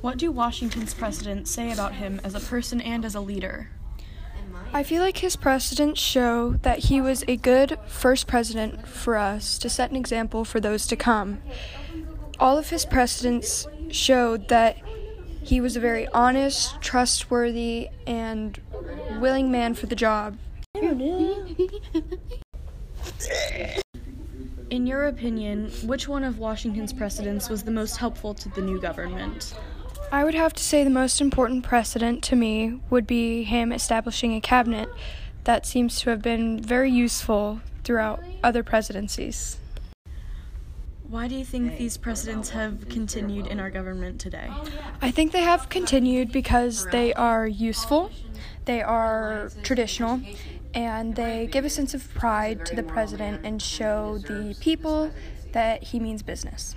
What do Washington's presidents say about him as a person and as a leader? I feel like his precedents show that he was a good first president for us to set an example for those to come. All of his precedents showed that he was a very honest, trustworthy, and willing man for the job. In your opinion, which one of Washington's precedents was the most helpful to the new government? I would have to say the most important precedent to me would be him establishing a cabinet that seems to have been very useful throughout other presidencies. Why do you think these presidents have continued in our government today? I think they have continued because they are useful, they are traditional, and they give a sense of pride to the president and show the people that he means business.